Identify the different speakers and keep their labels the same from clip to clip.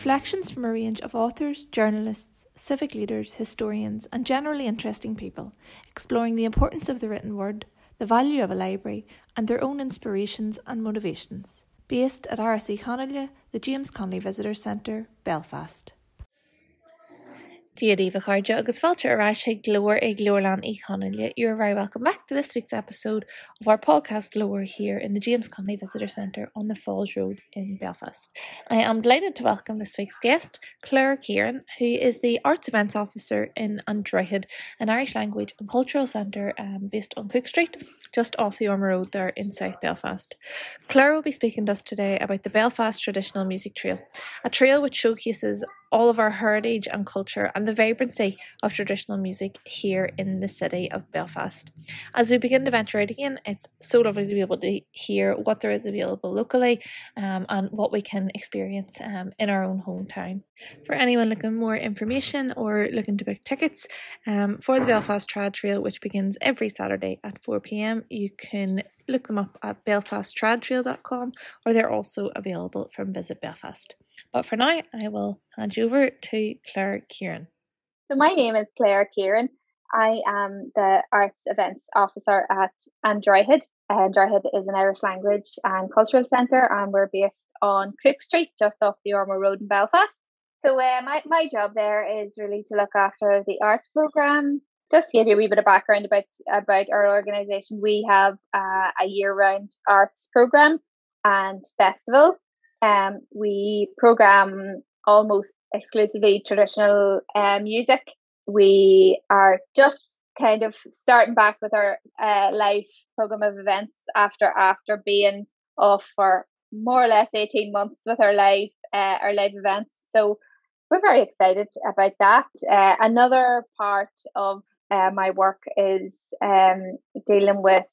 Speaker 1: reflections from a range of authors, journalists, civic leaders, historians, and generally interesting people, exploring the importance of the written word, the value of a library, and their own inspirations and motivations. Based at Áras Uí Chonghaile, the James Connolly Visitor Centre, Belfast. Díadíh chuide agus fáilte ará sé glóir ag glóirlan í Connelia. You're very welcome back to this week's episode of our podcast Glóir here in the James Connolly Visitor Centre on the Falls Road in Belfast. I am delighted to welcome this week's guest, Claire Kieran, who is the Arts Events Officer in An Droichead, an Irish language and cultural centre um, based on Cook Street, just off the Ormeau Road there in South Belfast. Claire will be speaking to us today about the Belfast Traditional Music Trail, a trail which showcases all of our heritage and culture and the vibrancy of traditional music here in the city of Belfast. As we begin to venture out again, it's so lovely to be able to hear what there is available locally um, and what we can experience um, in our own hometown. For anyone looking for more information or looking to book tickets um, for the Belfast Trad Trail, which begins every Saturday at 4 pm, you can look them up at belfasttradtrail.com or they're also available from Visit Belfast. But for now, I will hand you over to Claire Kieran.
Speaker 2: So, my name is Claire Kieran. I am the Arts Events Officer at An Droichead. Android is an Irish language and cultural centre, and we're based on Cook Street, just off the Ormeau Road in Belfast. So, uh, my, my job there is really to look after the arts programme. Just to give you a wee bit of background about about our organisation, we have uh, a year round arts programme and festival um, we program almost exclusively traditional uh, music. We are just kind of starting back with our uh, live program of events after after being off for more or less 18 months with our live uh, our live events so we're very excited about that uh, another part of uh, my work is um, dealing with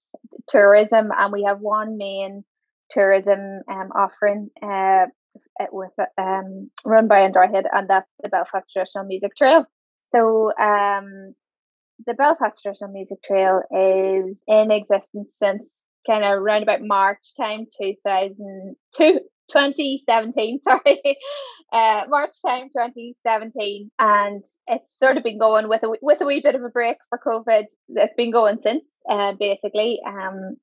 Speaker 2: tourism and we have one main tourism um, offering uh, with um, run by An Droichead, and that's the Belfast Traditional Music Trail. So um, the Belfast Traditional Music Trail is in existence since kind of around about March time 2002. 2017, sorry, uh, March time 2017, and it's sort of been going with a with a wee bit of a break for COVID. It's been going since, uh, basically. Um,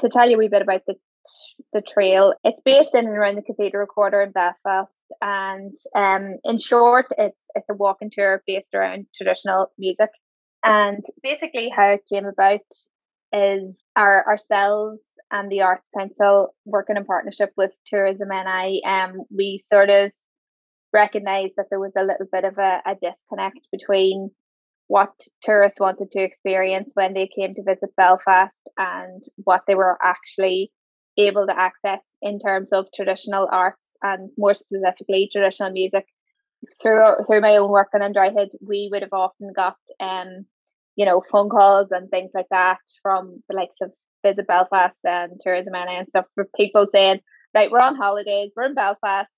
Speaker 2: to tell you a wee bit about the the trail. It's based in and around the Cathedral Quarter in Belfast, and um, in short, it's it's a walking tour based around traditional music. And basically, how it came about is our ourselves and the Arts Council working in partnership with Tourism NI. Um, we sort of recognized that there was a little bit of a, a disconnect between what tourists wanted to experience when they came to visit Belfast and what they were actually able to access in terms of traditional arts and more specifically traditional music. Through through my own work on An Droichead, we would have often got um, you know, phone calls and things like that from the likes of Visit Belfast and Tourism and stuff for people saying, Right, we're on holidays, we're in Belfast.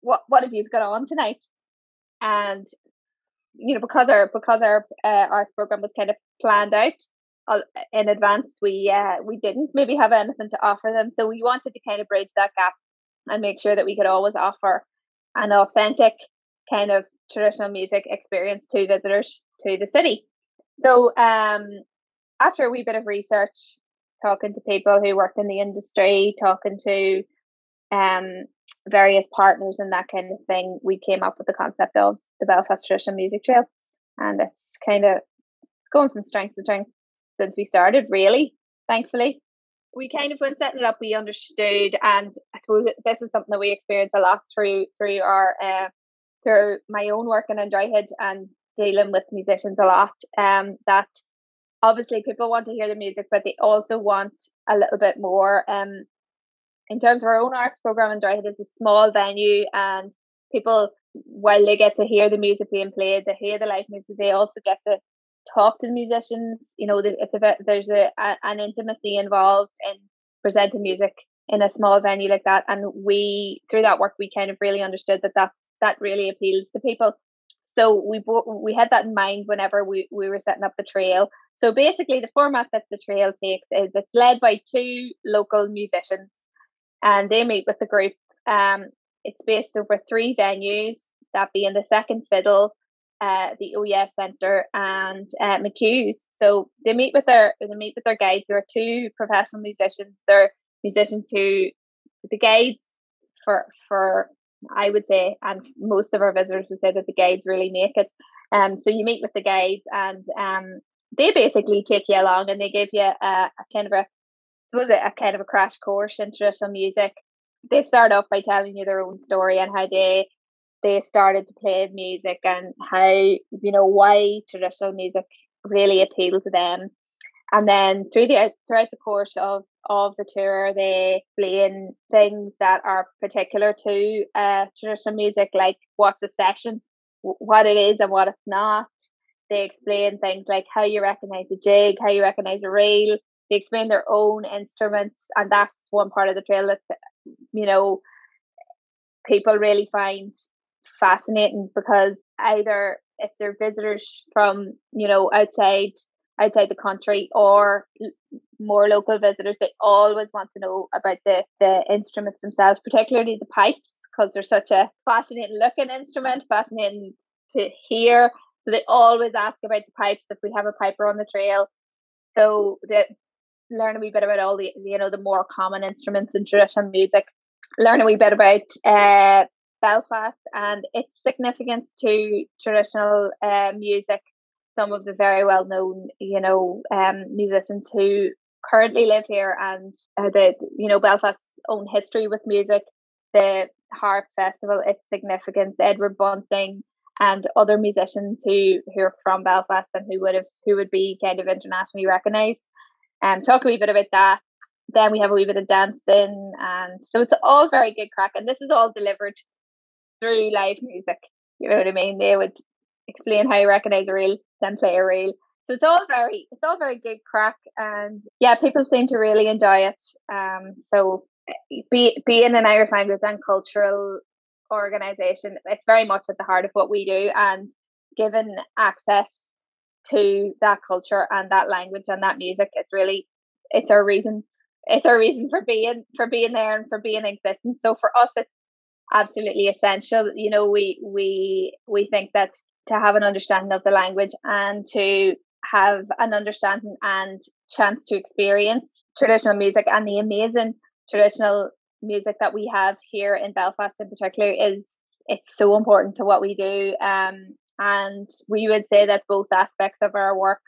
Speaker 2: What what have you got on tonight? And you know, because our because our uh, arts program was kind of planned out, in advance we uh, we didn't maybe have anything to offer them. So we wanted to kind of bridge that gap and make sure that we could always offer an authentic kind of traditional music experience to visitors to the city. So um after a wee bit of research talking to people who worked in the industry talking to um various partners and that kind of thing we came up with the concept of the belfast traditional music trail. And it's kind of going from strength to strength since we started, really, thankfully. We kind of when setting it up, we understood, and I suppose this is something that we experience a lot through through our uh, through my own work in An Droichead and dealing with musicians a lot. Um, that obviously people want to hear the music, but they also want a little bit more. Um, in terms of our own arts program, An Droichead is a small venue, and people while they get to hear the music being played, they hear the live music, they also get to talk to the musicians. You know, it's a there's a, a an intimacy involved in presenting music in a small venue like that, and we through that work we kind of really understood that that that really appeals to people. So we we had that in mind whenever we we were setting up the trail. So basically, the format that the trail takes is it's led by two local musicians, and they meet with the group. Um, it's based over three venues, that being the Second Fiddle, uh, the OES Centre, and uh, McHugh's. So they meet with their they meet with their guides who are two professional musicians. They're musicians who the guides for for I would say, and most of our visitors would say that the guides really make it. Um, so you meet with the guides, and um, they basically take you along, and they give you a, a kind of a was it a kind of a crash course in traditional music. They start off by telling you their own story and how they they started to play music and how you know why traditional music really appealed to them. And then through the throughout the course of of the tour, they explain things that are particular to uh, traditional music, like what's a session, what it is and what it's not. They explain things like how you recognize a jig, how you recognize a reel, they explain their own instruments, and that's one part of the trail that you know people really find fascinating because either if they're visitors from you know outside outside the country or more local visitors they always want to know about the the instruments themselves particularly the pipes because they're such a fascinating looking instrument fascinating to hear. So they always ask about the pipes if we have a piper on the trail. So the learn a wee bit about all the you know the more common instruments in traditional music, learn a wee bit about uh, Belfast and its significance to traditional uh, music. Some of the very well known you know um, musicians who currently live here and uh, the you know Belfast's own history with music, the Harp Festival, its significance, Edward Bunting and other musicians who who are from Belfast and who would have who would be kind of internationally recognized um, talk a wee bit about that. Then we have a wee bit of dancing, and so it's all very good crack. And this is all delivered through live music. You know what I mean? They would explain how you recognize a reel, then play a reel. So it's all very, it's all very good crack, and yeah, people seem to really enjoy it. Um, so be being an Irish language and cultural organization, it's very much at the heart of what we do, and given access to that culture and that language and that music. It's really it's our reason it's our reason for being for being there and for being existing. So for us it's absolutely essential. You know, we we we think that to have an understanding of the language and to have an understanding and chance to experience traditional music and the amazing traditional music that we have here in Belfast in particular is it's so important to what we do. Um, and we would say that both aspects of our work,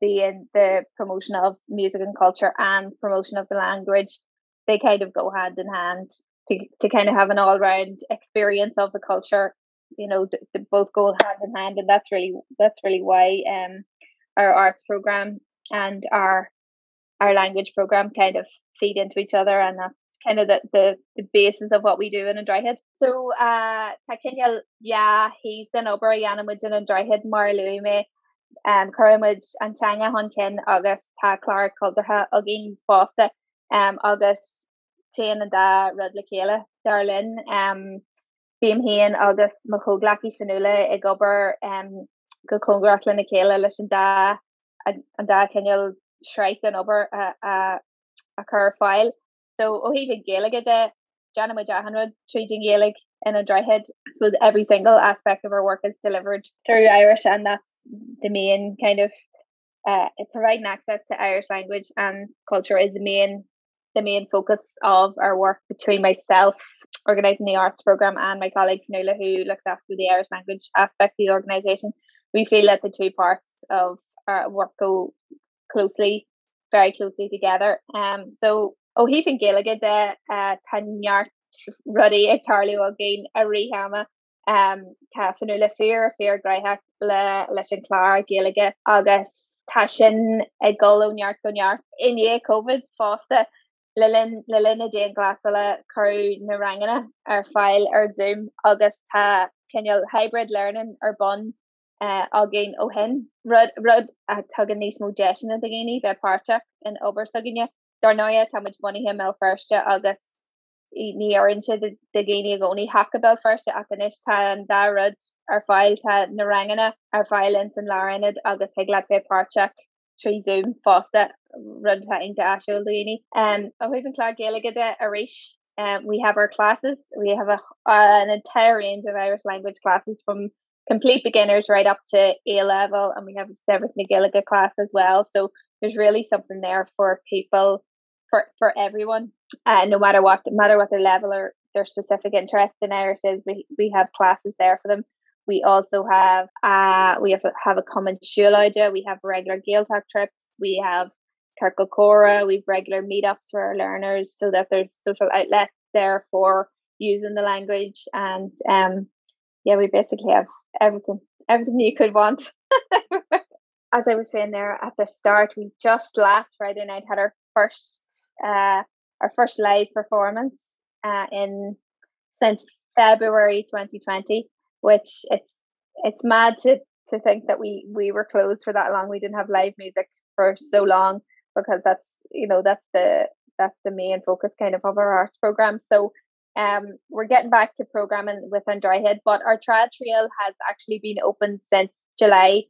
Speaker 2: being the promotion of music and culture and promotion of the language, they kind of go hand in hand to, to kind of have an all round experience of the culture. You know, they both go hand in hand, and that's really that's really why um our arts program and our our language program kind of feed into each other, and that's kind of the, the, the basis of what we do in An Droichead. So uh Takinya yeah he's in over Yanamud in a dryhead mar lume um Kuramud and Changa Honkin August ta Clark Calderha Ogin Fosta um August Tain and da Rudlakela Darlin um Beam Hain August Mahoglaki Fanula ag ober um go na céile leis an da an da shreit an ober a a a chur fáil so ó hí gaige de Janna Jahanwood trading Gaelic in a dryhead I suppose every single aspect of our work is delivered through Irish and that's the main kind of uh, providing access to Irish language and culture is the main the main focus of our work between myself organizing the arts program and my colleague Fanula who looks after the Irish language aspect of the organization we feel that the two parts of our work go closely very closely together. Um so ó hí an géige de tanart rudí ag tarliú a géin a rihama um ca fanú le fear a fear greithe le leis an chlár géige agus tá sin ag goúneart goneart iné COVID fásta lelin lelin a déan glasile choú na rangana ar fáil ar zoom agus tá ceal hybrid learning ar bon uh, a géin ó hen. Rud rud a tugan níos mó deisina a géine bheitpáteach in ober saginne dar noia tá muid buní him me firstste agus ní orintse de géine goni hakabel firstste a is tá an darud ar fáil tá na rangana ar fáilint an lárinid agus he glad fé páach trí zoom fásta rudta inte asúlíní. Um, a de a rééis um, we have our classes. We have a, uh, an entire range of Irish language classes from complete beginners right up to A level, and we have a Service na Gaeilge class as well. So there's really something there for people, for for everyone, uh, no matter what, no matter what their level or their specific interest in Irish is. We we have classes there for them. We also have uh we have have a common shulaja. We have regular Gaeltacht trips. We have Circle We've regular meetups for our learners so that there's social outlets there for using the language. And um, yeah, we basically have everything, everything you could want. As I was saying there at the start, we just last Friday night had our first uh, our first live performance uh, in since February 2020, which it's it's mad to to think that we we were closed for that long. We didn't have live music for so long because that's you know that's the that's the main focus kind of of our arts program. So um we're getting back to programming with Droichead, but our trial trail has actually been open since July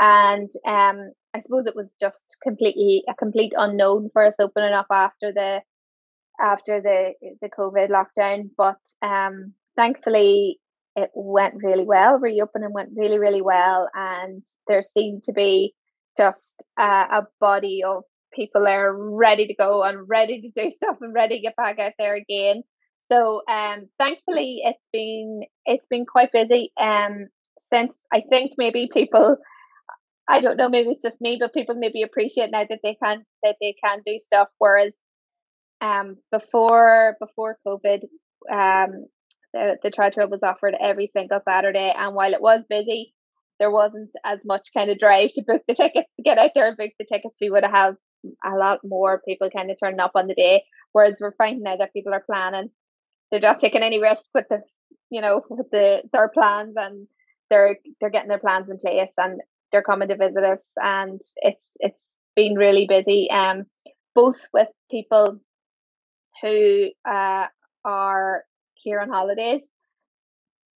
Speaker 2: and um I suppose it was just completely a complete unknown for us opening up after the after the the COVID lockdown. But um thankfully it went really well. Reopening went really, really well and there seemed to be just uh, a body of people are ready to go and ready to do stuff and ready to get back out there again. So um thankfully it's been it's been quite busy um since I think maybe people I don't know, maybe it's just me, but people maybe appreciate now that they can that they can do stuff. Whereas um before before COVID, um the the trad trail was offered every single Saturday and while it was busy, there wasn't as much kind of drive to book the tickets to get out there and book the tickets we would have a lot more people kind of turning up on the day. Whereas we're finding now that people are planning, they're not taking any risks with the, you know, with the their plans, and they're they're getting their plans in place, and they're coming to visit us, and it's it's been really busy. Um, both with people who uh are here on holidays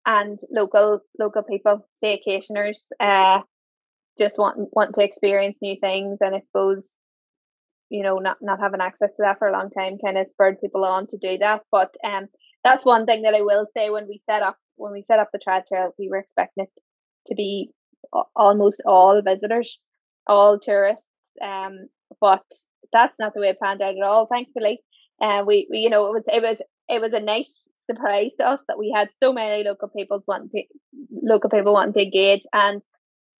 Speaker 2: and local local people, staycationers, uh, just want want to experience new things, and I suppose you know not not having access to that for a long time kind of spurred people on to do that. But um that's one thing that i will say when we set up when we set up the trad trail we were expecting it to be almost all visitors all tourists um but that's not the way it panned out at all thankfully. And uh, we, we you know it was it was it was a nice surprise to us that we had so many local people wanting to local people wanting to engage and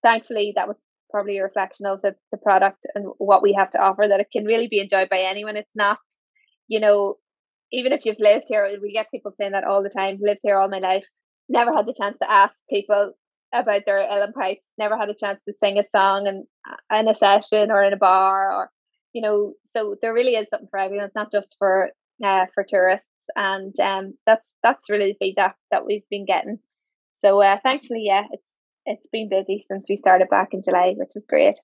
Speaker 2: thankfully that was probably a reflection of the, the product and what we have to offer that it can really be enjoyed by anyone. It's not, you know, even if you've lived here, we get people saying that all the time, lived here all my life, never had the chance to ask people about their uilleann pipes, never had a chance to sing a song in, in a session or in a bar or, you know, so there really is something for everyone. It's not just for, uh, for tourists. And um, that's that's really the feedback that we've been getting. So uh, thankfully, yeah, it's it's been busy since we started back in July, which is great.